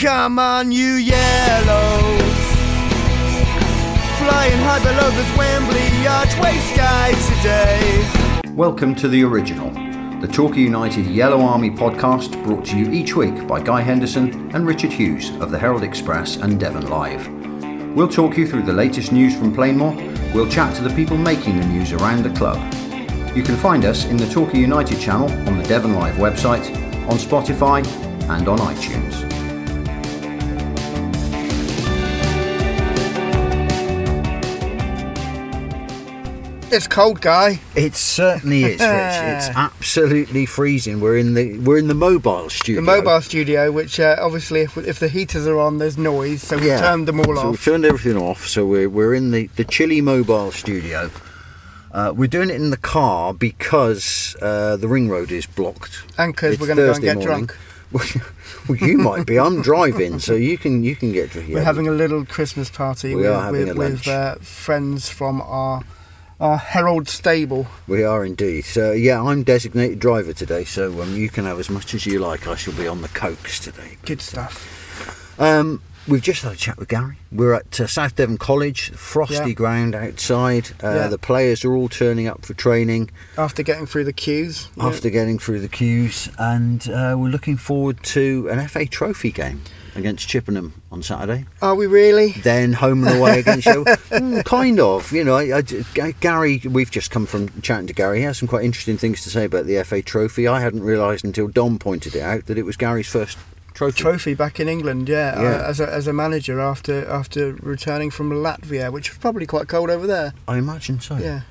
Come on, you yellows. Flying high below the Wembley archway sky today. Welcome to The Original, the Torquay United Yellow Army podcast brought to you each week by Guy Henderson and Richard Hughes of the Herald Express and Devon Live. We'll talk you through the latest news from Plainmoor, we'll chat to the people making the news around the club. You can find us in the Torquay United channel on the Devon Live website, on Spotify, and on iTunes. It's cold, guy. It certainly is, Rich. It's absolutely freezing. We're in the we're in the mobile studio. The mobile studio, which uh, obviously, if, if the heaters are on, there's noise, so we've Yeah. turned them all off. so off. we've turned everything off. So we're we're in the the chilly mobile studio. Uh, we're doing it in the car because uh, the ring road is blocked. and because we're gonna go and get morning. drunk. well, you might be. I'm driving, so you can you can get. Yeah, We're having a little Christmas party We with, are having with, a with uh, friends from our our Herald stable. We are indeed. So yeah, I'm designated driver today, so um, you can have as much as you like. I shall be on the cokes today. Good stuff. Um, we've just had a chat with Gary. We're at uh, South Devon College, frosty Yeah. ground outside. Uh, Yeah. The players are all turning up for training After getting through the queues. yeah. after getting through the queues, and uh, we're looking forward to an FA Trophy game against Chippenham on Saturday. Are we really? Then home and away against you. Mm, kind of, you know. I, I- Gary, we've just come from chatting to Gary. He has some quite interesting things to say about the FA Trophy. I hadn't realised until Dom pointed it out that it was Gary's first trophy. Trophy back in England, yeah, Yeah. Uh, as a as a manager after after returning from Latvia, which was probably quite cold over there. I imagine so. Yeah.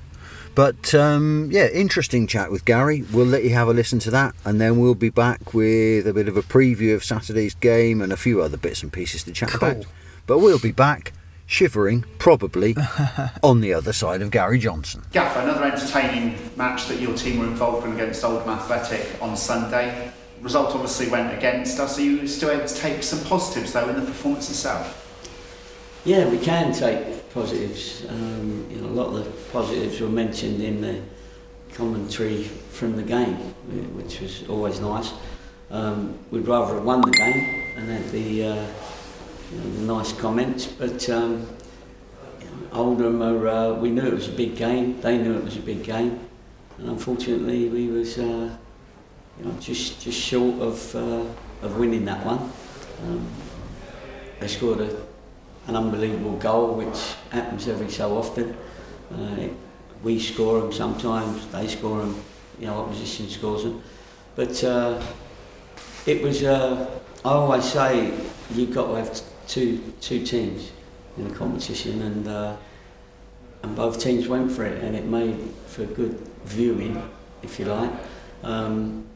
But um, yeah, interesting chat with Gary. We'll let you have a listen to that, and then we'll be back with a bit of a preview of Saturday's game and a few other bits and pieces to chat Cool. about. But we'll be back, shivering, probably, on the other side of Gary Johnson. Gaffer, another entertaining match that your team were involved in against Oldham Athletic on Sunday. Result obviously went against us. Are you still able to take some positives though in the performance itself? Yeah, we can take positives. Um, you know, a lot of the positives were mentioned in the commentary from the game, which was always nice. Um, we'd rather have won the game and had the, uh, you know, the nice comments, but um, Oldham are, uh, we knew it was a big game. They knew it was a big game, and unfortunately, we was uh, you know just just short of uh, of winning that one. Um, they scored a an unbelievable goal, which happens every so often. Uh, we score them sometimes, they score them, you know, opposition scores them. But uh, it was, uh, I always say, you've got to have two, two teams in the competition, and, uh, and both teams went for it, and it made for good viewing, if you like. Um,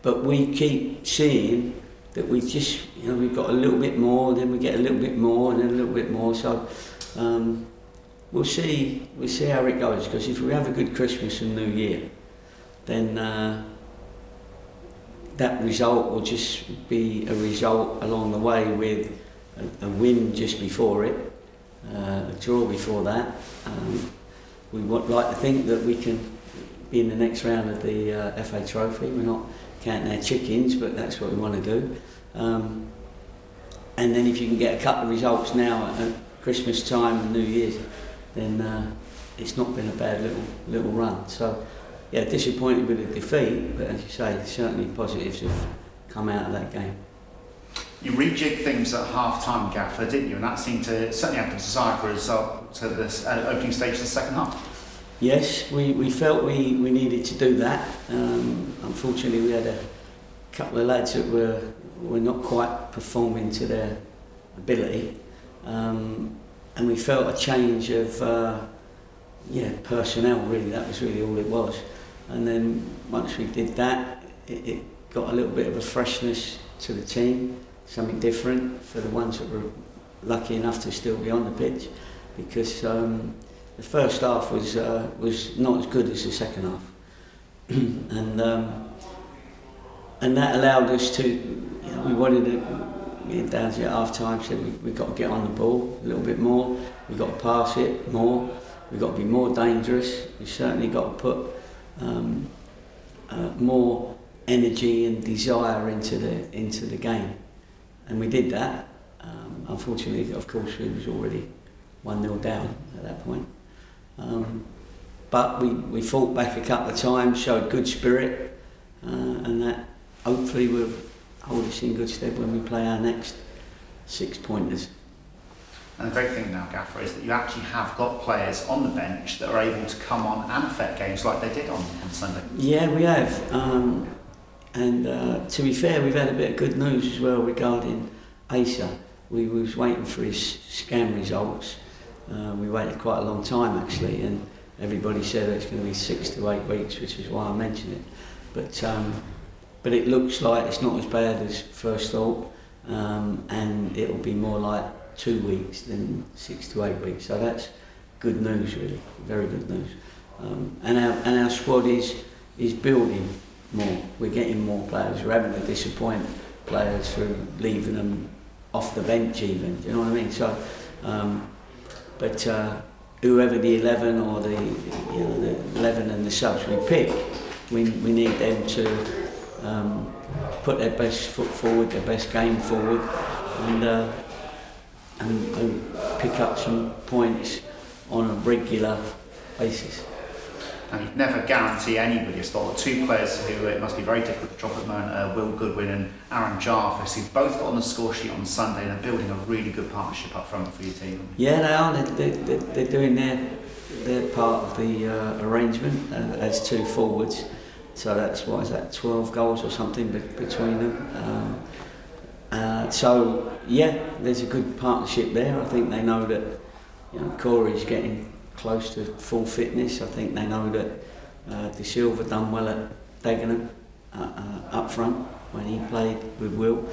but we keep seeing that we've just, you know, we've got a little bit more, then we get a little bit more, and then a little bit more. So um, we'll see, we'll see how it goes. Because if we have a good Christmas and New Year, then uh, that result will just be a result along the way with a, a win just before it, uh, a draw before that. Um, we would like to think that we can be in the next round of the uh, FA Trophy. We're not counting our chickens, but that's what we want to do. Um, and then if you can get a couple of results now at, at Christmas time and New Year's, then uh, it's not been a bad little little run. So, yeah, disappointed with the defeat, but as you say, certainly positives have come out of that game. You rejigged things at half time, Gaffer, didn't you? And that seemed to certainly have the desired result to the uh, opening stage of the second half. Yes, we, we felt we, we needed to do that. Um, unfortunately, we had a couple of lads that were, were not quite performing to their ability. Um, and we felt a change of uh, yeah, personnel, really. That was really all it was. And then once we did that, it, it got a little bit of a freshness to the team, something different for the ones that were lucky enough to still be on the pitch. Because um, the first half was uh, was not as good as the second half, and um, and that allowed us to. You know, we wanted to. Me and Downs at half time said we we've got to get on the ball a little bit more. We've got to pass it more. We've got to be more dangerous. We've certainly got to put um, uh, more energy and desire into the into the game. and we did that. Um, unfortunately, of course, we was already one 0 down at that point. Um, but we, we fought back a couple of times, showed good spirit, uh, and that hopefully will hold us in good stead when we play our next six pointers. And the great thing now, Gaffer, is that you actually have got players on the bench that are able to come on and affect games like they did on, on Sunday. Yeah, we have. Um, and uh, to be fair, we've had a bit of good news as well regarding Asa. We was waiting for his scan results. Uh, we waited quite a long time actually, and everybody said it's going to be six to eight weeks, which is why I mentioned it. But um, but it looks like it's not as bad as first thought, um, and it'll be more like two weeks than six to eight weeks. So that's good news, really, very good news. Um, and our and our squad is is building more. We're getting more players. We're having to disappoint players through leaving them off the bench, even. Do you know what I mean? So, um, but uh, whoever the eleven or the you know the eleven and the subs we pick, we we need them to um, put their best foot forward, their best game forward, and. Uh, and, and pick up some points on a regular basis. And you'd never guarantee anybody a spot. The Two players who it must be very difficult to drop at the moment are Will Goodwin and Aaron Jarvis, who've both got on the score sheet on Sunday and are building a really good partnership up front for your team. Yeah, they are. They're, they're, they're doing their, their part of the uh, arrangement uh, as two forwards. So that's, what is that, 12 goals or something be- between them. Um, uh, so yeah, there's a good partnership there. I think they know that you know Corey's getting close to full fitness. I think they know that uh, De Silva done well at Dagenham uh, uh, up front when he played with Will.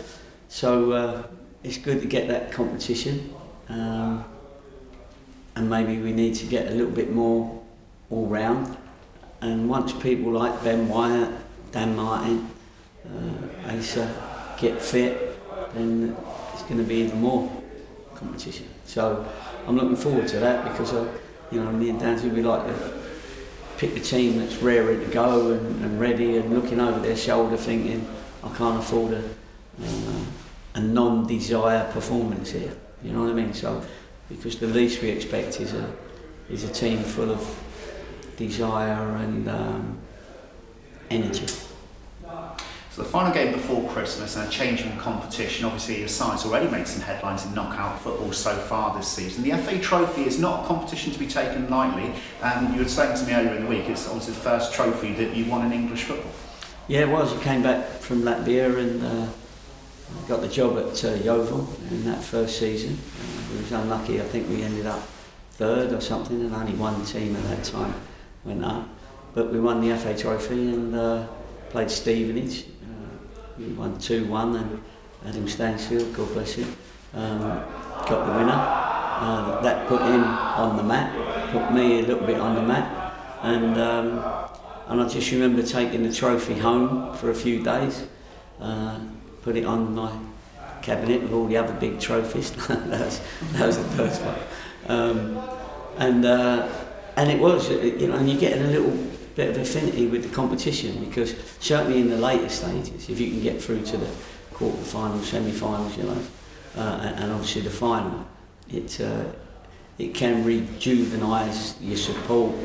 So uh, it's good to get that competition. Um, and maybe we need to get a little bit more all round. And once people like Ben Wyatt, Dan Martin, uh, Asa get fit, then it's going to be even more competition. So I'm looking forward to that because, uh, you know, me and Danzy, we like to pick a team that's raring to go and, and ready and looking over their shoulder thinking, I can't afford a, uh, a non-desire performance here. You know what I mean? So, because the least we expect is a, is a team full of desire and um, energy. The final game before Christmas and a change in competition. Obviously, your side's already made some headlines in knockout football so far this season. The FA Trophy is not a competition to be taken lightly. And you were saying to me earlier in the week, it's obviously the first trophy that you won in English football. Yeah, it was. I came back from Latvia and uh, got the job at uh, Yeovil in that first season. Uh, we was unlucky. I think we ended up third or something, and only one team at that time went up. But we won the FA Trophy and uh, played Stevenage. We won 2-1 and Adam Stansfield, God bless him, um, got the winner. Uh, that put him on the map, put me a little bit on the map. And, um, and I just remember taking the trophy home for a few days, uh, put it on my cabinet with all the other big trophies. that, was, that was the first one. Um, and, uh, and it was, you know, and you get a little bit of affinity with the competition because certainly in the later stages, if you can get through to the quarter-finals, semi-finals, you know, uh, and, and obviously the final, it uh, it can rejuvenise your support.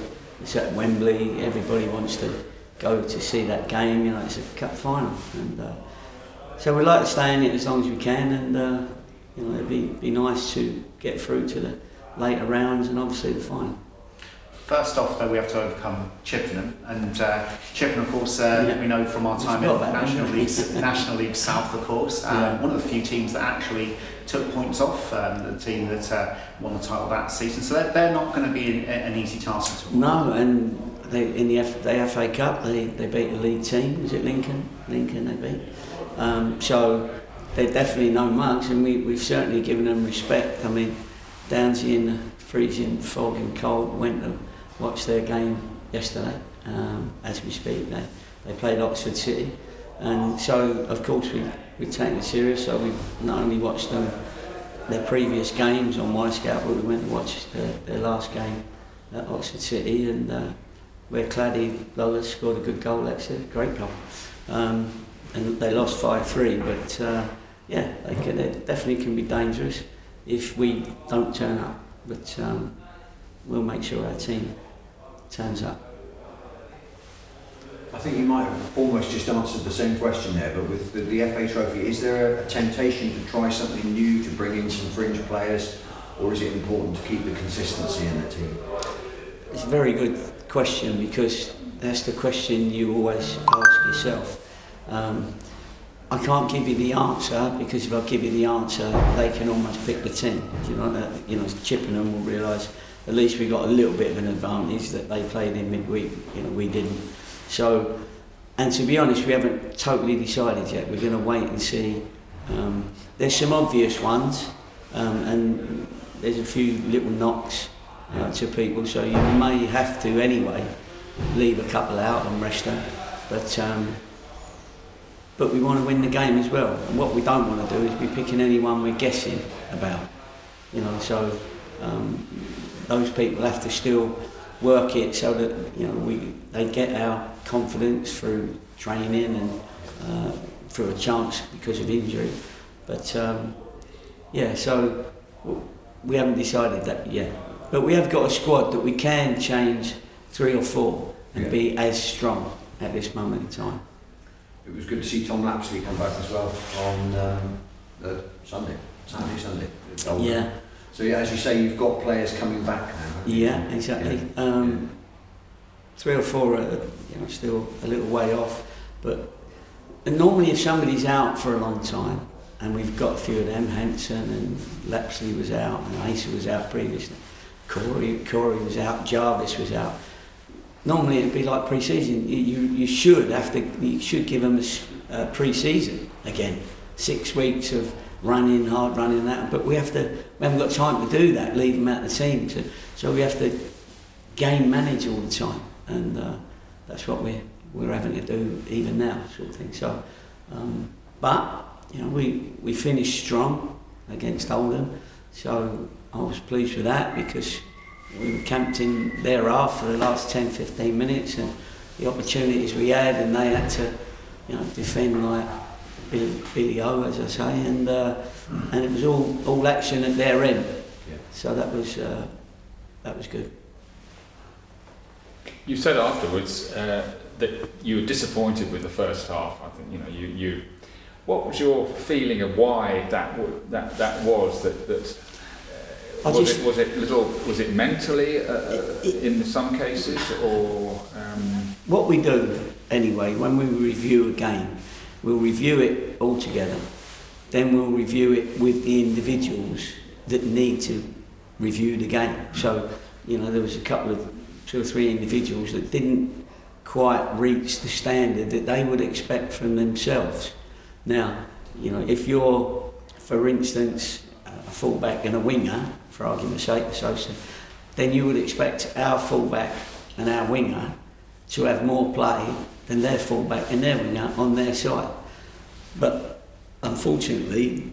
It's at Wembley. Everybody wants to go to see that game. You know, it's a cup final, and uh, so we like to stay in it as long as we can. And uh, you know, it'd be be nice to get through to the later rounds and obviously the final. First off, though, we have to overcome Chippenham, and uh, Chippenham, of course, uh, Yeah. we know from our time in National. League, National League South, of course, um, Yeah. one of the few teams that actually took points off um, the team that uh, won the title that season. So they're, they're not going to be an, an easy task at all. No, and they in the, F, the FA Cup they, they beat the league team. Was it Lincoln? Lincoln they beat. Um, so they're definitely no mugs, and we, we've certainly given them respect. I mean, Downsy in the freezing fog and cold went to watch their game yesterday. Um, as we speak, they they played Oxford City, and so of course we we take it serious. So we not only watched them their previous games on Wyscout, but we went and watched their, last game at Oxford City, and uh, where Claddy Lola scored a good goal. That's a great goal. Um, and they lost 5-3, but uh, yeah, they, can, they definitely can be dangerous if we don't turn up. But um, we'll make sure our team turns up. I think you might have almost just answered the same question there, but with the, the FA Trophy, is there a, a temptation to try something new, to bring in some fringe players, or is it important to keep the consistency in the team? It's a very good question because that's the question you always ask yourself. Um, I can't give you the answer because if I give you the answer, they can almost pick the ten. You know, you know, Chippenham will realise at least we got a little bit of an advantage that they played in midweek. You know, we didn't. So, and to be honest, we haven't totally decided yet. We're going to wait and see. Um, there's some obvious ones, um, and there's a few little knocks uh, to people, so you may have to anyway leave a couple out and rest them. But um, but we want to win the game as well. And what we don't want to do is be picking anyone we're guessing about. You know, so um, those people have to still work it so that you know we they get our confidence through training and uh, through a chance because of injury. But um, yeah, so we haven't decided that yet. But we have got a squad that we can change three or four and Yeah. be as strong at this moment in time. It was good to see Tom Lapslie come back as well on um, uh, Sunday, Saturday, Sunday. Yeah, So yeah, as you say, you've got players coming back now. yeah, exactly. Um, three or four are you know still a little way off, but and normally if somebody's out for a long time, and we've got a few of them, Hanson and Lapslie was out, and Asa was out previously, Corey, Corey was out, Jarvis was out. Normally it'd be like pre-season. You, you, you should have to, you should give them a pre-season again, six weeks of running, hard running and that. But we have to, we haven't got time to do that. Leave them out of the team, to, so we have to game manage all the time, and uh, that's what we're we're having to do even now, sort of thing. So, um, but you know, we we finished strong against Oldham, so I was pleased with that because we were camped in their half for the last 10, 15 minutes, and the opportunities we had, and they had to, you know, defend like Billy as I say, and uh, and it was all all action at their end. Yeah. So that was uh, that was good. You said afterwards uh, that you were disappointed with the first half. I think you know you. you what was your feeling of why that that that was that that was just- it was it little was it mentally uh, uh, in some cases or um, What we do anyway, when we review a game, we'll review it all together. Then we'll review it with the individuals that need to review the game. So, you know, there was a couple of two or three individuals that didn't quite reach the standard that they would expect from themselves. Now, you know, if you're, for instance, a fullback and a winger, for argument's sake, so so then you would expect our fullback and our winger to have more play than their fullback and their winger on their side. But unfortunately,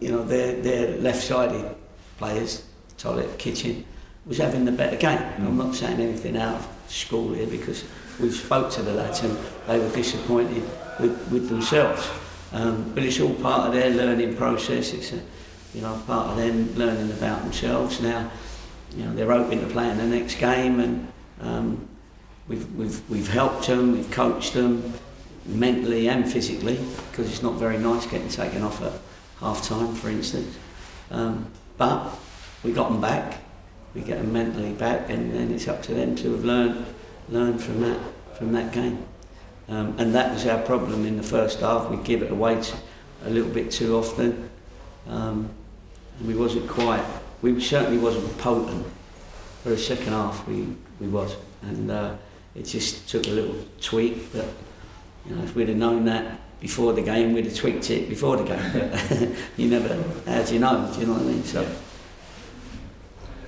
you know, their, their left-sided players, Toilet, Kitchen, was having the better game. I'm not saying anything out of school here because we spoke to the lads and they were disappointed with, with themselves. Um, but it's all part of their learning process. It's a, you know, part of them learning about themselves. Now, you know, they're hoping to play in the next game and um, we've, we've, we've helped them, we've coached them mentally and physically because it's not very nice getting taken off at half time, for instance. Um, but we got them back, we get them mentally back, and then it's up to them to have learned, learned from that, from that game. Um, and that was our problem in the first half. We give it away a little bit too often, um, and we wasn't quite. We certainly wasn't potent. For the second half, we, we was, and uh, it just took a little tweak. But you know, if we'd have known that before the game, we'd have tweaked it before the game. You never, how do you know? Do you know what I mean? So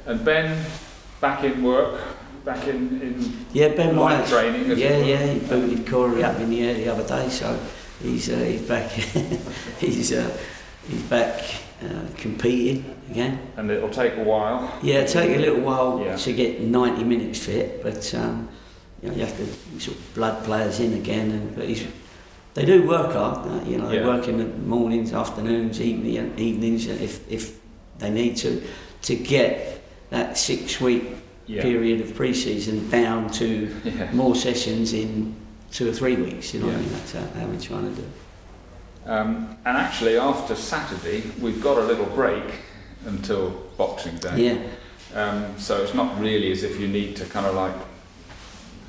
and Ben back in work back in in yeah, Ben light Myers. training as Yeah, were? yeah, he booted Corey up in the air the other day, so he's uh, he's back. he's uh, he's back uh, competing again. and it'll take a while Yeah, it'll take a little while Yeah. to get 90 minutes fit, but um, you know you have to sort of blood players in again. And but they do work hard. You know, they Yeah. work in the mornings, afternoons, evening, evenings, if if they need to, to get that six week Yeah. period of pre-season down to Yeah. more sessions in two or three weeks. You know, what I mean, that's how, how we're trying to do. Um, and actually, after Saturday, we've got a little break until Boxing Day. Yeah, Um, so it's not really as if you need to kind of like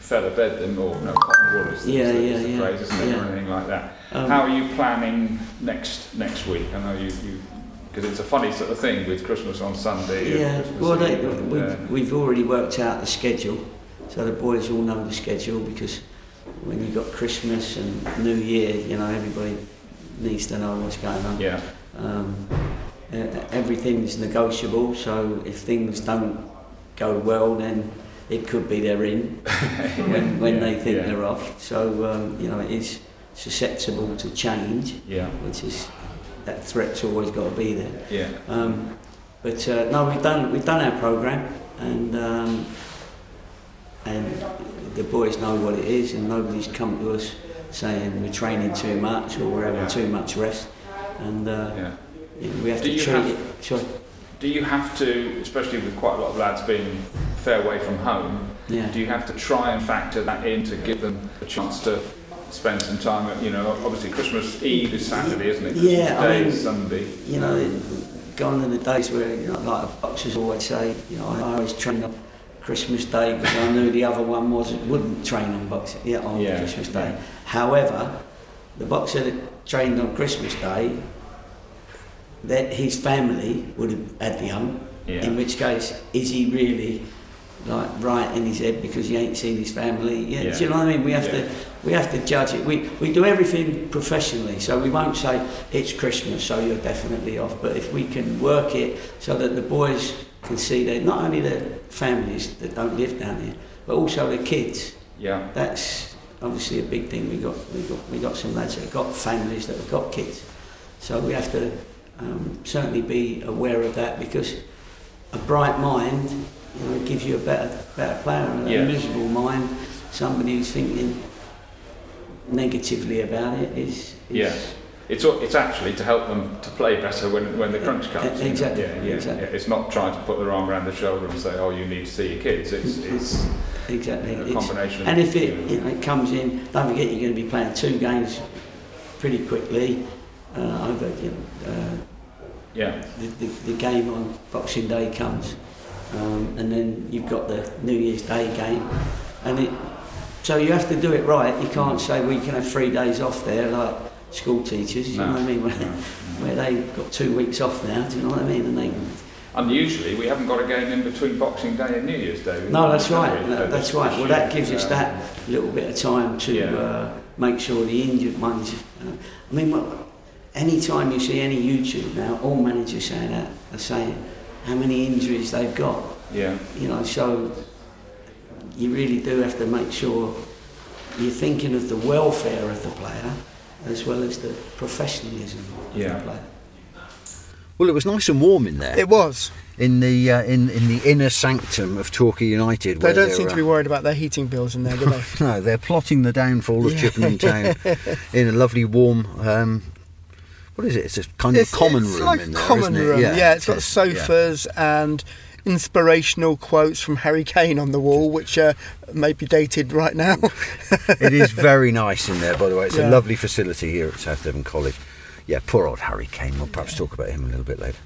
feather bed them or no cotton wool is the, Yeah, is the, yeah, is the yeah, phrase, isn't it, yeah. or anything like that. Um, How are you planning next next week? I know you because it's a funny sort of thing with Christmas on Sunday. Yeah, well, they, and, uh, we've, we've already worked out the schedule, so the boys all know the schedule because when you've got Christmas and New Year, you know, everybody needs to know what's going on. yeah, Um, everything's negotiable, so if things don't go well, then it could be they're in when, when Yeah, they think yeah. they're off. So, um, you know, it is susceptible to change, yeah, which is, that threat's always got to be there. yeah, Um, but uh, no, we've done we've done our program, and um, and the boys know what it is, and nobody's come to us saying we're training too much or we're having Yeah. too much rest, and uh, yeah. you know, we have Do to treat have- it. Sorry, Do you have to, especially with quite a lot of lads being fair away from home, yeah. do you have to try and factor that in to give them a chance to spend some time? At, you know, obviously Christmas Eve is Saturday, isn't it? Christmas Yeah, I mean- is Sunday. You know, gone are the days where you know, like the boxers always say, you know, I always trained on Christmas Day because I knew the other one was wouldn't train on boxing, yeah, on Yeah, Christmas Day. yeah. However, the boxer that trained on Christmas Day, that his family would have had the young. Yeah. In which case, is he really like right in his head because he ain't seen his family? Yeah, Yeah. do you know what I mean? We have Yeah. to we have to judge it. We we do everything professionally, so we won't say it's Christmas, so you're definitely off. But if we can work it so that the boys can see that not only their families that don't live down here, but also their kids. Yeah, That's obviously a big thing. We got we got we got some lads that have got families that have got kids, so we have to um, certainly be aware of that because a bright mind, you know, gives you a better better player. And Yeah. A miserable mind, somebody who's thinking negatively about it, is, is yeah. It's it's actually to help them to play better when when the crunch comes. you know. Exactly, Yeah, yeah, exactly. yeah. It's not trying to put their arm around the shoulder and say, "Oh, you need to see your kids." It's it's exactly. a It's, combination. and if it, you know, it comes in, don't forget you're going to be playing two games pretty quickly uh, over you know, uh, yeah, the, the, the game on Boxing Day comes, um, and then you've got the New Year's Day game, and it. So you have to do it right. You can't say we can have three days off there like school teachers. You No, know what I mean? Where, no, where they've got two weeks off now. Do you know what I mean? And they. Unusually, we haven't got a game in between Boxing Day and New Year's Day. No, that's right. that- that's right. Well, that gives us that little bit of time to Yeah. uh, make sure the injured ones. Uh, I mean, well, any time you see any YouTube now, all managers saying that are saying how many injuries they've got. Yeah, You know, so you really do have to make sure you're thinking of the welfare of the player as well as the professionalism of Yeah. the player. Well, it was nice and warm in there. It was. in the uh, in in the inner sanctum of Torquay United. They don't seem to uh, be worried about their heating bills in there, do they? No, they're plotting the downfall of Yeah. Chippenham Town in a lovely warm. Um, what is it? It's a kind of common it's room like in there, common isn't it? room. Yeah, it's got sofas and inspirational quotes from Harry Kane on the wall, which uh, may be dated right now. it is very nice in there, by the way. It's a lovely facility here at South Devon College. Yeah, poor old Harry Kane. We'll perhaps talk about him a little bit later.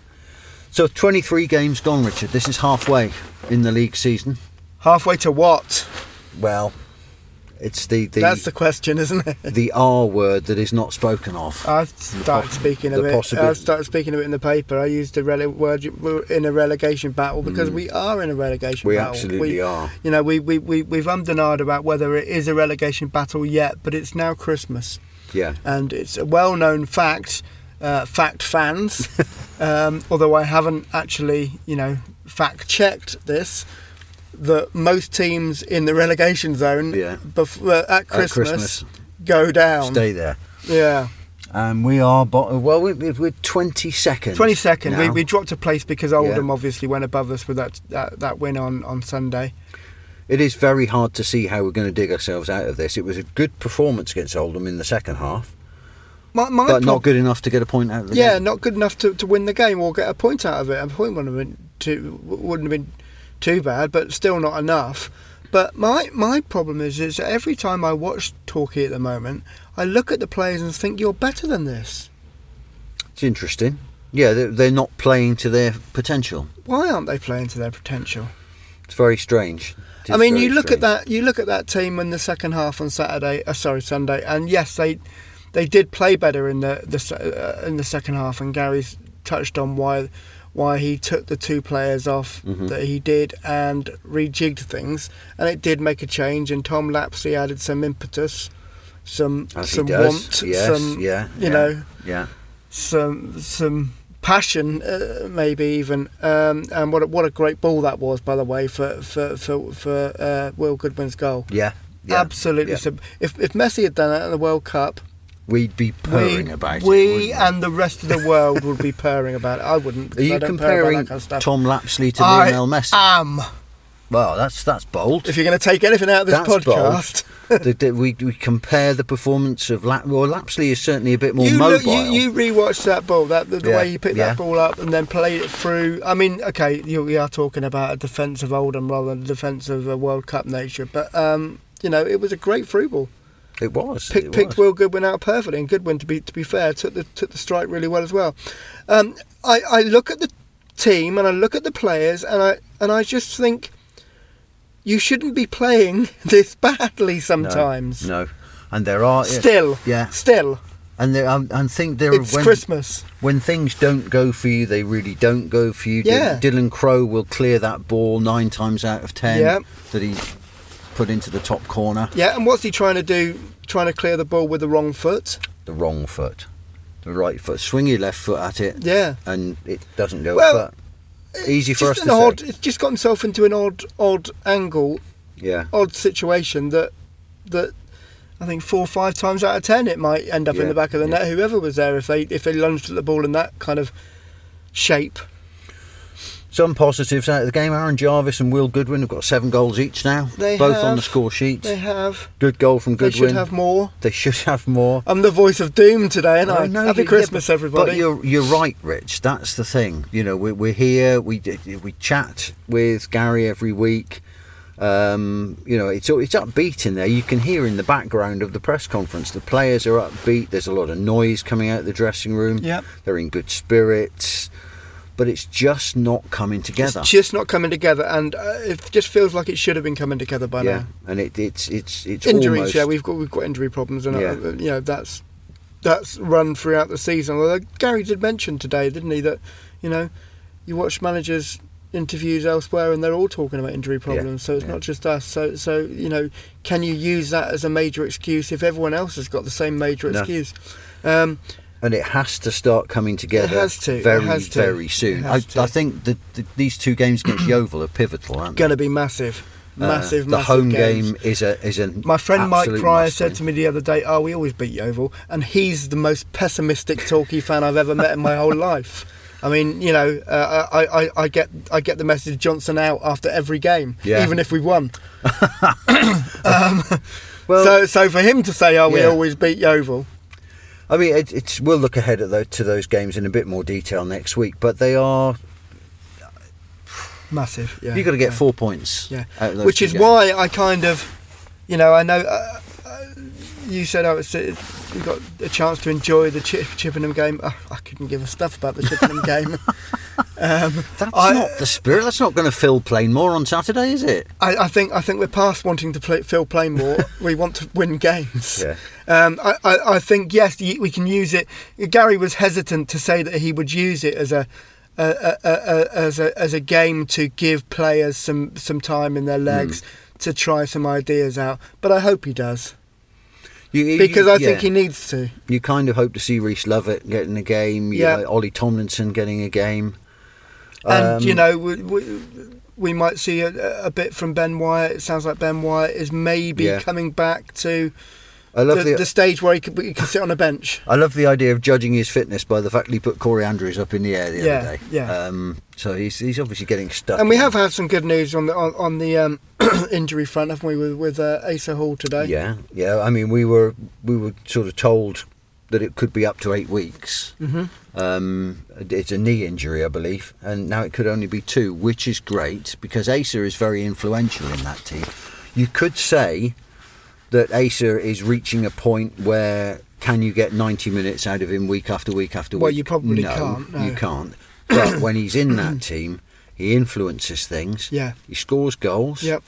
So, 23 games gone, Richard. This is halfway in the league season. Halfway to what? Well, it's the the, That's the question, isn't it? the R word that is not spoken of. I've started speaking of it. I've started speaking of it in the paper. I used the rele- word in a relegation battle because Mm. we are in a relegation we battle. absolutely we, are. You know, we, we, we, we've undenied about whether it is a relegation battle yet, but it's now Christmas. Yeah. And it's a well known fact, uh, fact fans, um, although I haven't actually, you know, fact checked this, that most teams in the relegation zone Yeah. uh, at, At Christmas Christmas, go down. stay there. Yeah. And we are, bo- well, we- we- we're 20 seconds. 22nd. We, now. we dropped a place because Oldham Yeah. obviously went above us with that, that, that win on, on Sunday. It is very hard to see how we're going to dig ourselves out of this. It was a good performance against Oldham in the second half, My, my but not good enough to get a point out of the Yeah, game. not good enough to, to win the game or get a point out of it. A point wouldn't have been too wouldn't have been too bad, but still not enough. But my my problem is is that every time I watch Torquay at the moment, I look at the players and think you're better than this. It's interesting. Yeah, they're, they're not playing to their potential. Why aren't they playing to their potential? It's very strange. It I mean, you look strange. at that. You look at that team in the second half on Saturday. Uh, sorry, Sunday. And yes, they they did play better in the the uh, in the second half. And Gary's touched on why why he took the two players off Mm-hmm. that he did and rejigged things. And it did make a change. And Tom Lapslie added some impetus, some As some want, yes, some yeah, you yeah. know Yeah. some some passion, uh, maybe even. Um, and what a, what a great ball that was, by the way, for for for, for uh, Will Goodwin's goal. Yeah. yeah, Absolutely. yeah. sub- If if Messi had done it in the World Cup, We'd be purring we, about it. we wouldn't we? and the rest of the world would be purring about it. I wouldn't. Are you don't purr about comparing kind of. Tom Lapslie to I Lionel Messi? I am. well, that's that's bold. If you're going to take anything out of this That's podcast, the, the, we, we compare the performance of Lap. Well, Lapslie is certainly a bit more you, mobile. look, you you rewatched that ball, that the, the Yeah, way you picked yeah. that ball up and then played it through. I mean, okay, you, we are talking about a defence of Oldham rather than a defence of a World Cup nature, but um, you know, it was a great through ball. It was. Pick, it picked was. Will Goodwin out perfectly, and Goodwin, to be to be fair, took the took the strike really well as well. Um, I, I look at the team and I look at the players, and I and I just think you shouldn't be playing this badly sometimes. No, and there are Still, yeah, still, and there um, and think there it's are when, Christmas. when things don't go for you, they really don't go for you. Yeah. Dylan Crow will clear that ball nine times out of ten Yeah. that he put into the top corner. Yeah, and what's he trying to do? Trying to clear the ball with the wrong foot. The wrong foot, the right foot. Swing your left foot at it, Yeah. and it doesn't go. Well, but easy for us to odd. say. It's just got himself into an odd, odd angle, Yeah, odd situation that that I think four or five times out of ten it might end up in the back of the yeah. net. Whoever was there, if they if they lunged at the ball in that kind of shape, Some positives out of the game. Aaron Jarvis and Will Goodwin have got seven goals each now. They both on the score sheet. they have. Good goal from Goodwin. They should have more. They should have more. I'm the voice of doom today, and I. I know, Happy yeah, Christmas, but- everybody. But you're you're right, Rich. That's the thing. You know, we're, we're here. We we chat with Gary every week. Um, you know, it's it's upbeat in there. You can hear in the background of the press conference. The players are upbeat. There's a lot of noise coming out of the dressing room. Yep. They're in good spirits, but it's just not coming together. It's just not coming together, and uh, it just feels like it should have been coming together by yeah, now. and it, it's it's it's Injuries, almost, yeah, we've got we've got injury problems, and Yeah. uh, you know that's that's run throughout the season. Although Gary did mention today, didn't he, that you know you watch managers interviews elsewhere and they're all talking about injury problems. so it's yeah. not just us. So so you know, can you use that as a major excuse if everyone else has got the same major No. excuse? Um, and it has to start coming together has to, it very has to, very it soon. I, has to. I think that the, these two games against Yeovil are pivotal, aren't they? going to be massive, Uh, massive, the massive home games. game is a is a My friend Mike absolute Pryor must said to me the other day, "Oh, we always beat Yeovil," and he's the most pessimistic Torquay fan I've ever met in my whole life. I mean, you know, uh, I, I, I get I get the message Johnson out after every game, Yeah. even if we won. Well, so, so for him to say, "Oh, we Yeah. always beat Yeovil," I mean, it, it's we'll look ahead at those, to those games in a bit more detail next week, but they are massive. Yeah, you've got to get yeah. four points. Yeah, out of those which is games. why I kind of, you know, I know uh, you said I was we got a chance to enjoy the Chip, Chippenham game. Uh, I couldn't give a stuff about the Chippenham game. Um, That's I- not the spirit. That's not going to fill Plainmoor on Saturday, is it? I, I think I think we're past wanting to play, fill Plainmoor. we want to win games. Yeah. Um, I, I, I think yes, we can use it. Gary was hesitant to say that he would use it as a, a, a, as a as a game to give players some some time in their legs to try some ideas out. But I hope he does You, you- because I think he needs to. you kind of hope to see Reese Lovett getting a game. You Yeah. like Ollie Tomlinson getting a game. And Um, you know, we, we, we might see a, a bit from Ben Wyatt. It sounds like Ben Wyatt is maybe Yeah. coming back to I love the, the, the stage where he could, he sit on a bench. I love the idea of judging his fitness by the fact that he put Corey Andrews up in the air the Yeah, other day. yeah. Um, so he's he's obviously getting stuck. And we have had some good news on the on, on the um, injury front, haven't we, with with uh, Asa Hall today? Yeah, yeah. I mean, we were we were sort of told that it could be up to eight weeks. hmm Um, it's a knee injury, I believe, and now it could only be two, which is great because Asa is very influential in that team. You could say that Asa is reaching a point where can you get 90 minutes out of him week after week after week? Well, you probably no, can't, no. You can't. But when he's in that team, he influences things. Yeah. He scores goals. Yep.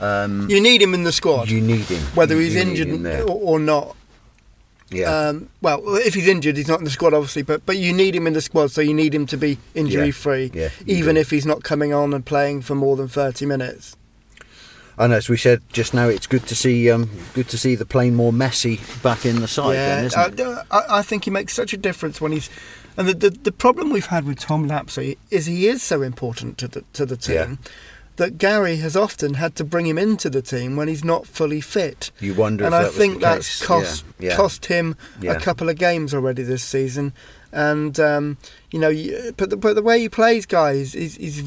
Um, You need him in the squad, you need him. whether he's injured him or, or not. Yeah. Um, well, if he's injured, he's not in the squad, obviously. But but you need him in the squad, so you need him to be injury free, Yeah, even do. if he's not coming on and playing for more than thirty minutes. And as we said just now, it's good to see um, good to see the Plainmoor Messi back in the side. then, yeah, isn't it? uh, I, I think he makes such a difference when he's. And the, the, the problem we've had with Tom Lapslie is he is so important to the to the team that Gary has often had to bring him into the team when he's not fully fit. You wonder and if I that think the that's case. cost Yeah, yeah. cost him Yeah. a couple of games already this season. And um, you know, but the, but the way he plays, guys, he's, he's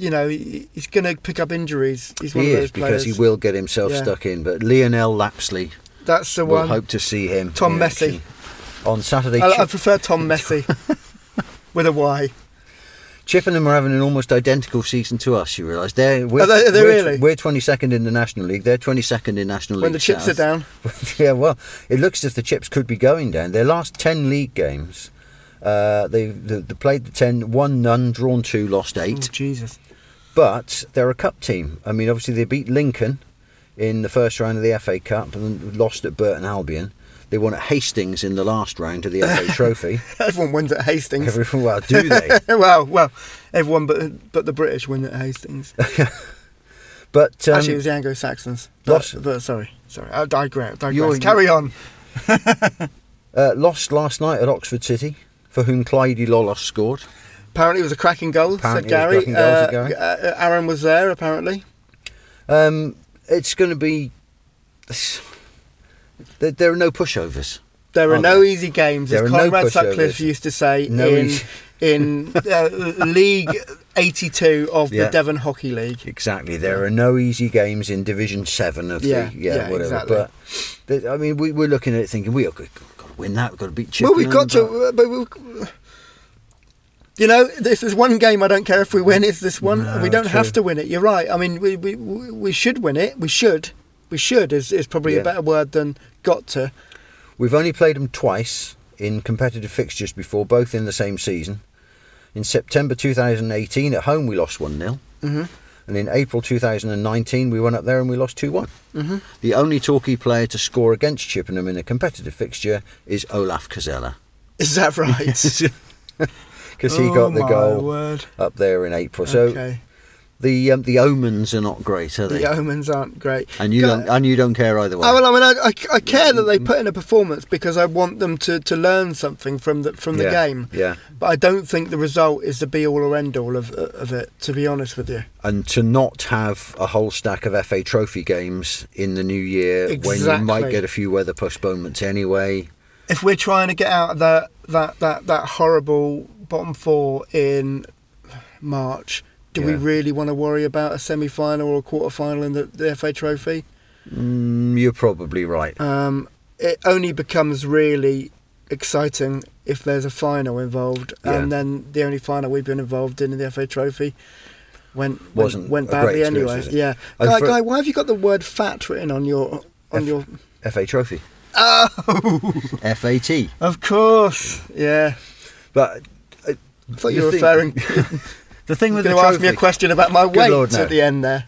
you know he, he's going to pick up injuries. He's one he of is those because players. he will get himself Yeah. stuck in. But Lionel Lapslie, That's the one we'll one. hope to see him. Tom Messi. action on Saturday. I, I prefer Tom Messi with a Y. Chippenham are having an almost identical season to us. You realise they're we're, Are they- are they we're, really? we're twenty second in the National League. They're twenty second in National League. When the chips South. are down, yeah, well, it looks as if the chips could be going down. Their last ten league games, uh, they they they played the ten, won none, drawn two, lost oh, eight. Jesus. But they're a cup team. I mean, obviously they beat Lincoln in the first round of the FA Cup and lost at Burton Albion. They won at Hastings in the last round of the FA Trophy. Everyone wins at Hastings. Everyone, well, do they? well, well, everyone but but the British win at Hastings. But um, Actually, it was the Anglo Saxons. lost- But, but sorry, sorry, I digress. digress. You're- Carry on. uh, lost last night at Oxford City, for whom Clyde Lolos scored. Apparently, it was a cracking goal. Apparently said Gary. cracking goal, Uh, uh, Aaron was there. Apparently, Um, it's going to be. There, there are no pushovers. there are Are no there? easy games, There as are no Conrad Sutcliffe used to say No in easy- in uh, League 82 of Yeah. the Devon Hockey League. Exactly. There are no easy games in Division Seven of Yeah, the yeah, yeah, whatever. exactly. But I mean, we, we're looking at it thinking we have got, to win that. We've got to beat Well, we've Chippenham, got to. uh, But we, you know, this is one game. I don't care if we win. It's this one. No, we don't have to win it. You're right. I mean, we we, we should win it. We should. We should is, is probably Yeah. a better word than got to. We've only played them twice in competitive fixtures before, both in the same season. In September 2018, at home we lost 1 0. hmm And in April 2019, we went up there and we lost 2 1. hmm The only Torquay player to score against Chippenham in a competitive fixture is Olaf Kazella. Is that right? Because he Oh, got the goal Word. up there in April. So okay. the um, the omens are not great, are they? The omens aren't great. And you don't and you don't care either way. Oh, well, I mean, I, I, I care that they put in a performance because I want them to, to learn something from the from the Yeah, game. Yeah. But I don't think the result is the be all or end all of of it. To be honest with you, And to not have a whole stack of FA Trophy games in the new year when you might get a few weather postponements anyway. if we're trying to get out of that that that that horrible bottom four in March, do we really want to worry about a semi final or a quarter final in the, the FA Trophy? Mm, you're probably right. Um, it only becomes really exciting if there's a final involved, Yeah. and then the only final we've been involved in in the FA Trophy went went- Wasn't went great badly anyway. Yeah, guy, for- guy, why have you got the word "fat" written on your on F- your? FA Trophy. Oh, FAT. of course, yeah. But I thought The you were referring. the thing You're with the to ask me a question about my weight Lord, no. at the end there.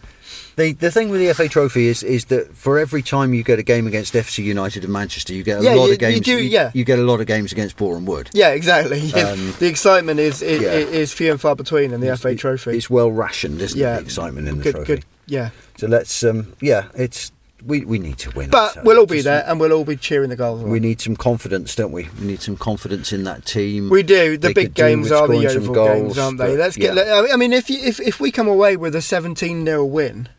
The the thing with the FA Trophy is is that for every time you get a game against FC United and Manchester, you get a Yeah, lot you- of games. you do, yeah. you get a lot of games against Boreham Wood. Yeah, exactly. Yeah. Um, the excitement is is, yeah. is few and far between in the FA Trophy. It's well rationed, isn't Yeah. it? The excitement in the good, trophy. good. Yeah, So let's um yeah, it's we we need to win. but so we'll all be just- there and we'll all be cheering the goals. We need some confidence, don't we? We need some confidence in that team. We do. The They big games are the Yeovil games, aren't they? Let's get. yeah. I mean, if you, if if we come away with a 17 0 win,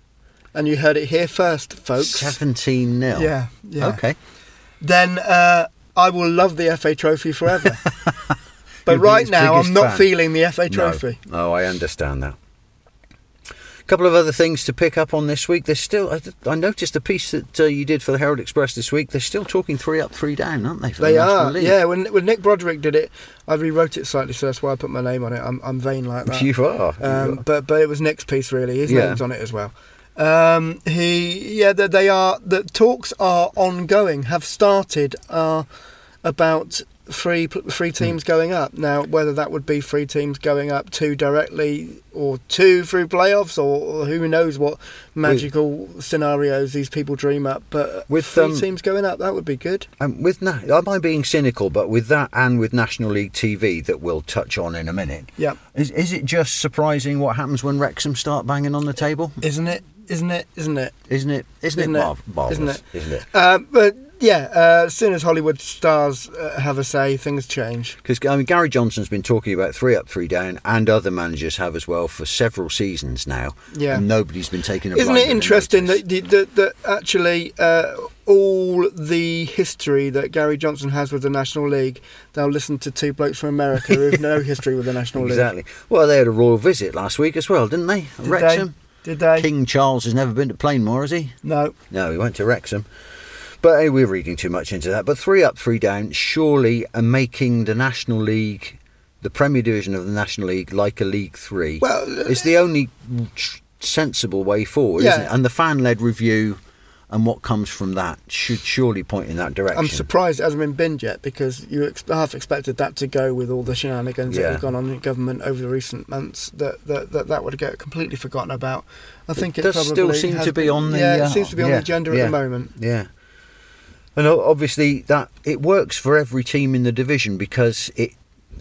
and you heard it here first, folks. 17 nil. Yeah, yeah. Okay. Then uh, I will love the FA Trophy forever. but You'll right now, I'm not fan. feeling the FA Trophy. No. Oh, I understand that. A couple of other things to pick up on this week. There's still, I, I noticed a piece that uh, you did for the Herald Express this week. They're still talking three up, three down, aren't they? They the are, League? yeah. When, when Nick Broderick did it, I rewrote it slightly, so that's why I put my name on it. I'm, I'm vain like that. You are. you Um, are. but but it was Nick's piece really. His Yeah. name's on it as well. Um, he yeah they, they are the talks are ongoing. Have started uh, about three three Hmm. teams going up now. Whether that would be three teams going up two directly or two through playoffs or, or who knows what magical scenarios these people dream up. But With, three um, teams going up that would be good. Um, with na- am I being cynical? But with that and with National League TV that we'll touch on in a minute, Yeah, is is it just surprising what happens when Wrexham start banging on the table? isn't it? Isn't it? Isn't it? Isn't it? Isn't, Isn't it, it? mar- marvelous? Isn't it? Isn't it? Um, but yeah, uh, as soon as Hollywood stars uh, have a say, things change. Because I mean, Gary Johnson's been talking about three up, three down, and other managers have as well for several seasons now. Yeah. and nobody's been taking a. Isn't it interesting that, the- that, that actually uh, all the history that Gary Johnson has with the National League, they'll listen to two blokes from America who have no history with the National League. Exactly. Well, they had a royal visit last week as well, didn't they? Did Wrexham. they? Did they? King Charles has never been to Plainmoor, has he? No. No, he went to Wrexham. But hey, we're reading too much into that. But three up, three down, surely are making the National League, the Premier Division of the National League, like a League Three. Well, it's the only tr- sensible way forward, isn't it? And the fan-led review and what comes from that should surely point in that direction. I'm surprised it hasn't been binned yet because you ex- half expected that to go with all the shenanigans that have gone on in government over the recent months. That that that, that would get completely forgotten about. I think it, does probably still seem to be been- on the, yeah, uh, it seems to be on the agenda yeah. at the moment. Yeah. And obviously that it works for every team in the division because it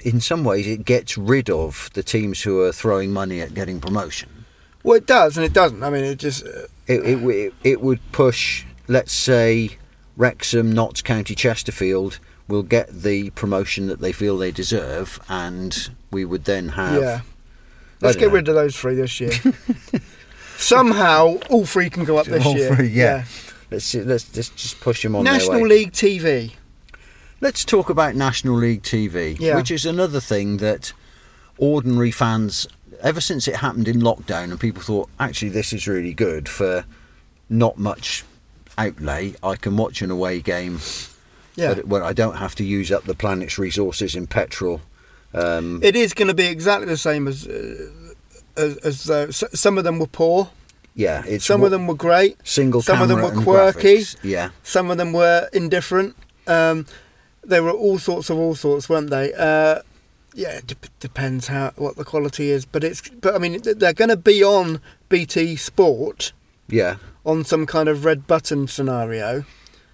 in some ways it gets rid of the teams who are throwing money at getting promotion. Well, it does and it doesn't. I mean, it just uh, It it, w- it would push let's say Wrexham, Notts County, Chesterfield will get the promotion that they feel they deserve and we would then have yeah. Let's get know. rid of those three this year. Somehow, all three can go up this All year. three, yeah. Let's let's just just push them on National. League TV. Let's talk about National League TV, Yeah. which is another thing that ordinary fans, ever since it happened in lockdown, and people thought, actually, this is really good for not much outlay. I can watch an away game, Yeah. but where I don't have to use up the planet's resources in petrol. Um, It is going to be exactly the same as uh, as, as s- some of them were poor, yeah, it's some of them were great, single some of them were quirky. graphics. Yeah, some of them were indifferent. Um, they were all sorts of all sorts, weren't they? Uh, yeah, it dep depends how what the quality is, but it's but I mean they're going to be on BT Sport yeah, on some kind of red button scenario,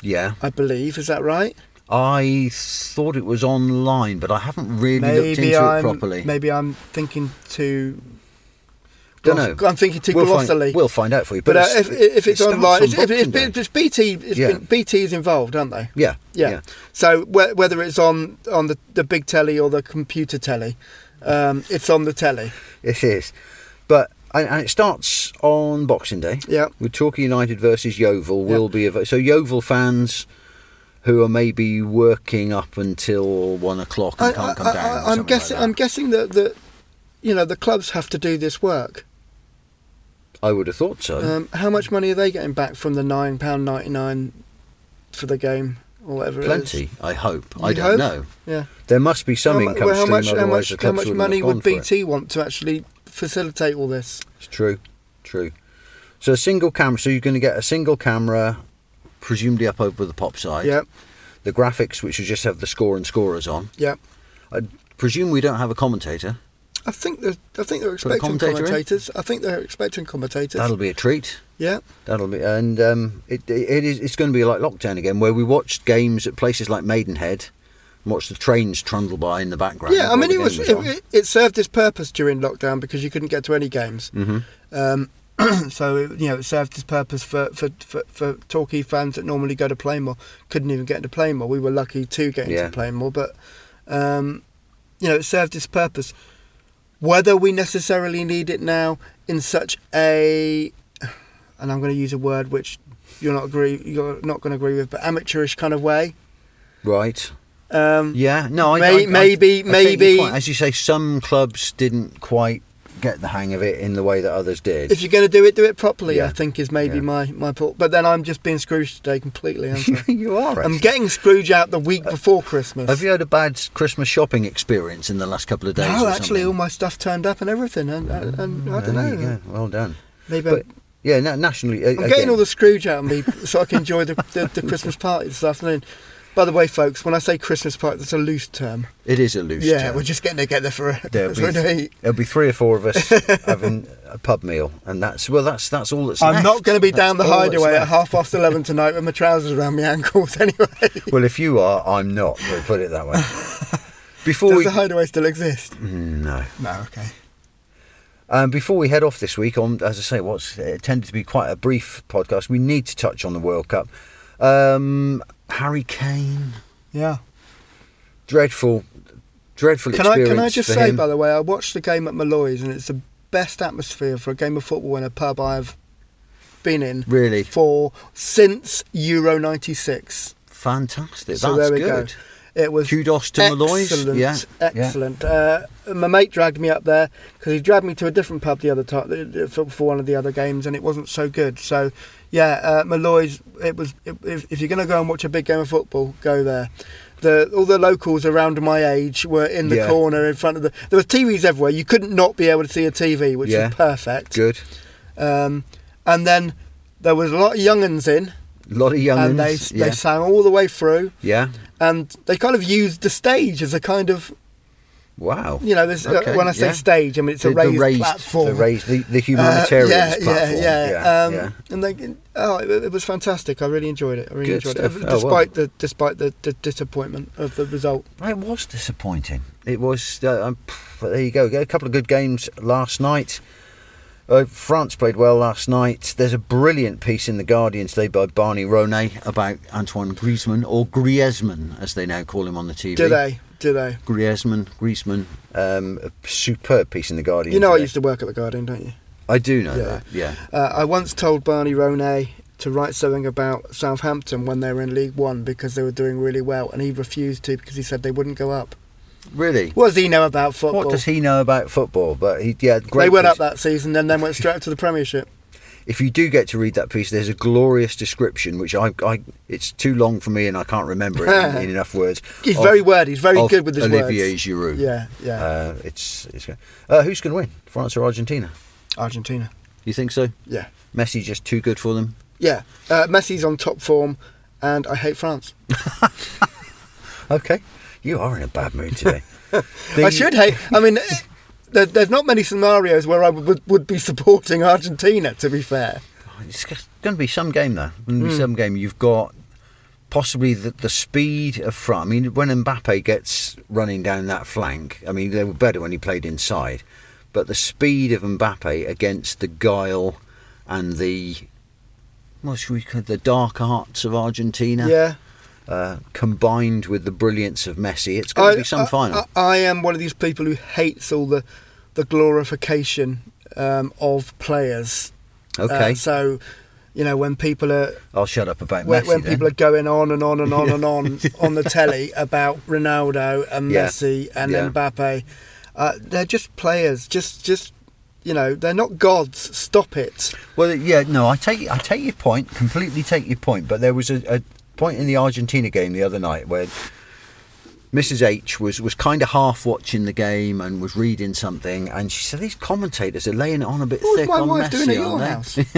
yeah. I believe. Is that right? I thought it was online, but I haven't really looked into I'm it properly. maybe I'm thinking too. Don't know. I'm thinking too we'll find, we'll find out for you. but uh, it's- if, if it it's starts online, on it's, if it's, Boxing Day. it's BT. It's Yeah. been, BT's involved, aren't they? yeah, Yeah. yeah. So whe- whether it's on on the, the big telly or the computer telly, um, it's on the telly. It is. But and, it starts on Boxing Day. Yeah. With Torquay United versus Yeovil will be av- so Yeovil fans who are maybe working up until one o'clock and can't come down. or am guessing. like I'm guessing that that you know the clubs have to do this work. I would have thought so. Um, how much money are they getting back from the nine pound ninety nine for the game or whatever? Plenty, is? I hope. I You'd don't hope. know. Yeah. There must be some how, income well, how stream, much? How much? How much money would gone for it. BT want to actually facilitate all this? It's true, true. So a single camera. So you're going to get a single camera, presumably up over the pop side. Yeah. The graphics, which will just have the score and scorers on. Yeah. I presume we don't have a commentator. I think they're, I think they're expecting in? commentators. I think they're expecting commentators. That'll be a treat. yeah. That'll be, and um, it, it is. It's going to be like lockdown again, where we watched games at places like Maidenhead, and watched the trains trundle by in the background. Yeah, I mean, it game was it, it, it served its purpose during lockdown because you couldn't get to any games. Mhm. Um, so it, you know, it served its purpose for for, for for Torquay fans that normally go to Plainmoor couldn't even get into Plainmoor. We were lucky to get Yeah. into Plainmoor, but um, you know, it served its purpose. Whether we necessarily need it now in such a and I'm going to use a word which you're not agree, you're not going to agree with, but amateurish kind of way. Right. Um, Yeah. No. I, May- I- I- maybe- maybe- as you say, some clubs didn't quite get the hang of it in the way that others did. If you're going to do it, do it properly. Yeah. I think is maybe Yeah. my my point. But then I'm just being Scrooge today completely. you are. I'm getting Scrooge out the week before Christmas. Have you had a bad Christmas shopping experience in the last couple of days? no, actually, all my stuff turned up and everything, and, and, and I don't know. Well done. Maybe But yeah, nationally, I'm getting all the Scrooge out of me so I can enjoy the, the, the Christmas party this afternoon. By the way, folks, when I say Christmas party, that's a loose term. It is a loose. Term. Yeah, term. we're just getting together for a, There'll for a be, day. there'll be three or four of us having a pub meal, and that's well, that's that's all that's. I'm left. not going to be down the That's hideaway at half past eleven tonight with my trousers around my ankles. Anyway, Well, if you are, I'm not. We'll put it that way. Before does we the hideaway still exist? Mm, no, No. Okay. um, before we head off this week on, as I say, what's it tended to be quite a brief podcast, we need to touch on the World Cup. Um, Harry Kane, Yeah. dreadful, dreadful Can I can I just say, him. by the way, I watched the game at Malloy's, and it's the best atmosphere for a game of football in a pub I've been in Really for since Euro '96. fantastic. So that's there we good. go. It was Kudos to Malloy's. excellent, Yeah, yeah. excellent. Uh, my mate dragged me up there because he dragged me to a different pub the other time for, for one of the other games, and it wasn't so good. So, yeah, uh, Malloy's. It was. If, if you're going to go and watch a big game of football, go there. The, all the locals around my age were in the Yeah. corner in front of the. There were TVs everywhere. You couldn't not be able to see a TV, which Yeah. is perfect. Good. Um, and then there was a lot of younguns in, A lot of young and they yeah. they sang all the way through yeah. and they kind of used the stage as a kind of Wow. you know there's Okay, uh, when I say yeah. stage I mean it's a the, raised, the raised, platform the raised, the, the Uh, humanitarian yeah, platform. yeah yeah um, yeah. and they oh it, it was fantastic I really enjoyed it I really Good enjoyed stuff. it Oh, despite the despite the, the disappointment of the result It was disappointing. It was. Uh, um, but there you go. A couple of good games last night. Uh, France played well last night. There's a brilliant piece in the Guardian today by Barney Ronay about Antoine Griezmann or Griezmann, as they now call him on the TV. do they do they Griezmann, Griezmann. Um, a superb piece in the Guardian. you know I used to work at the Guardian don't you I do know Yeah. that. Yeah. uh, I once told Barney Ronay to write something about Southampton when they were in League One because they were doing really well and he refused to because he said they wouldn't go up Really. what does he know about football What does he know about football? But he, yeah, great. they went piece. up that season and then went straight up to the Premiership if you do get to read that piece, there's a glorious description, which I, I it's too long for me and I can't remember it in, in enough words. He's of- very wordy. He's very good with his Olivier words. Giroud. Yeah, yeah. Uh, it's it's uh, who's going to win, France or Argentina? Argentina. You think so? Yeah, Messi just too good for them. yeah. Uh, Messi's on top form, and I hate France. Okay, you are in a bad mood today. I should hate. I mean, there, there's not many scenarios where I would, would be supporting Argentina. To be fair, oh, It's going to be some game though. Going to be hmm. some game. You've got possibly the, the speed of front. I mean, when Mbappe gets running down that flank, I mean, they were better when he played inside. But the speed of Mbappe against the guile and the what should we call the dark arts of Argentina, yeah. Uh, combined with the brilliance of Messi, it's going to be some I, final. I, I am one of these people who hates all the the glorification um, of players. okay, Uh, so, you know, when people are I'll shut up about when, Messi. when then. people are going on and on and on and on on the telly about Ronaldo and Yeah. Messi and Yeah. Mbappe, uh, they're just players. Just, just you know, they're not gods. Stop it. Well, yeah, no, I take I take your point, completely take your point. But there was a, a point in the Argentina game the other night where Mrs H was was kind of half watching the game and was reading something, and she said these commentators are laying it on a bit What thick my on wife Messi, doing at your house?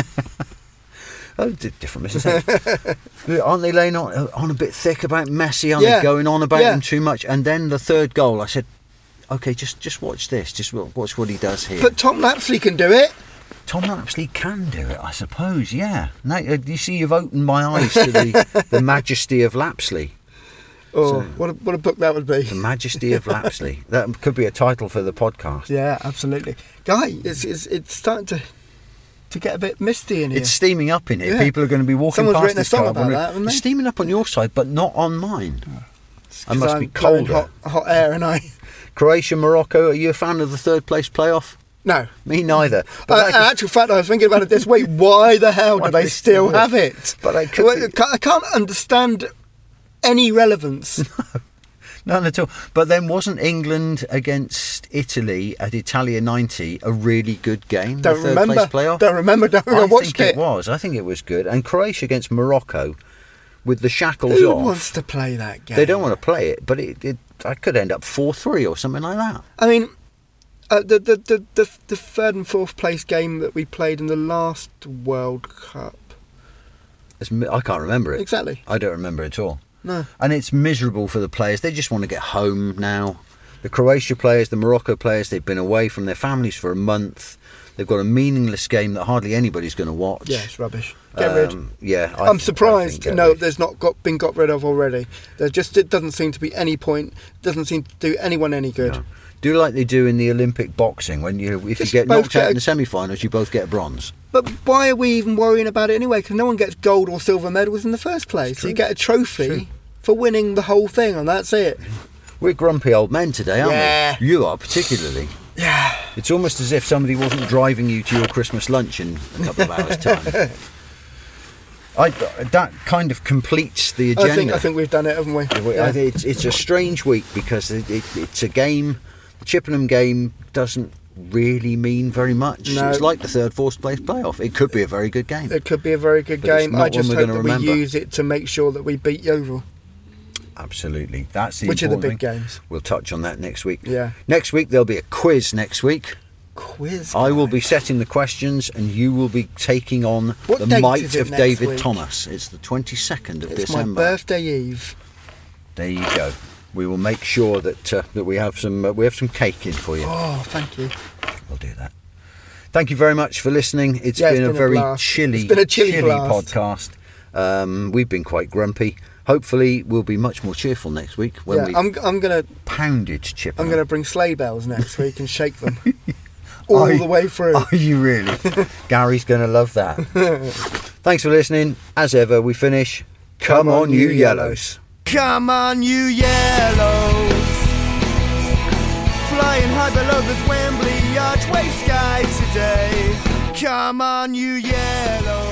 Oh, di- different Mrs H. aren't they laying on uh, on a bit thick about Messi? Aren't Yeah. they going on about Yeah. him too much? And then the third goal, I said. Okay, just just watch this. Just watch what he does here. But Tom Lapslie can do it. Tom Lapslie can do it, I suppose. Yeah. Now, uh, you see, you've opened my eyes to the, the majesty of Lapslie. Oh, So- what a, what a book that would be. The majesty of Lapslie. That could be a title for the podcast. Yeah, absolutely, guy. It's it's, it's starting to to get a bit misty in here. It's steaming up in here. Yeah. People are going to be walking Someone's past written a this song car about that, haven't they? It's steaming up on your side, but not on mine. It's I must I'm be colder. Hot, hot air, and I. Croatia, Morocco. Are you a fan of the third place playoff? No. Me neither. But uh, in actual fact, I was thinking about it this week. Why the hell do they still have it? But they could I can't- understand any relevance. No. None at all. But then wasn't England against Italy at Italia 90 a really good game? Don't the third remember. place playoff? Don't remember. Don't I I watched think it. it. was. I think it was good. And Croatia against Morocco with the shackles Who off. Who wants to play that game? They don't want to play it, but it, it I could end up 4 3 or something like that. I mean, uh, the, the, the the the third and fourth place game that we played in the last World Cup. It's, mi- I can't remember it. Exactly. I don't remember it at all. No. And it's miserable for the players. They just want to get home now. The Croatia players, the Morocco players, they've been away from their families for a month. They've got a meaningless game that hardly anybody's going to watch. Yeah, it's rubbish. Get rid. Um, Yeah, I I'm think- surprised. No, rid. there's not got been got rid of already. There just it doesn't seem to be any point. Doesn't seem to do anyone any good. No. Do like they do in the Olympic boxing when you if Just you get knocked out get in the semi-finals, you both get bronze. But why are we even worrying about it anyway? Because no one gets gold or silver medals in the first place. true. You get a trophy for winning the whole thing, and that's it. We're grumpy old men today, aren't Yeah. we? You are particularly. Yeah. It's almost as if somebody wasn't driving you to your Christmas lunch in a couple of hours' time. I, that kind of completes the agenda. I think I think we've done it, haven't we? I Yeah. think it's, it's a strange week because it, it, it's a game. Chippenham game doesn't really mean very much. No. It's like the third, fourth place playoff. It could be a very good game. It could be a very good But game. I just hope that we use it to make sure that we beat Yeovil, Absolutely, that's the which are the big thing. games. We'll touch on that next week. Yeah. Next week there'll be a quiz. Next week Quiz. I will be setting the questions, and you will be taking on What the might of David week? Thomas. It's the twenty second of It's December. my birthday eve. There you go. We will make sure that uh, that we have some uh, we have some cake in for you. Oh, thank you. We'll do that. Thank you very much for listening. It's Yeah, it's been, a been a very blast. chilly, It's been a chilly blast. podcast. Um, we've been quite grumpy. Hopefully, we'll be much more cheerful next week when yeah, we I'm I'm gonna pounded chip. I'm gonna bring sleigh bells next week and shake them all Are the way through. Are you really? Gary's going to love that. Thanks for listening. As ever, we finish. Come, on, you yellows. Come on, you yellows. Flying high below this Wembley archway sky today. Come on, you yellows.